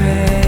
pray.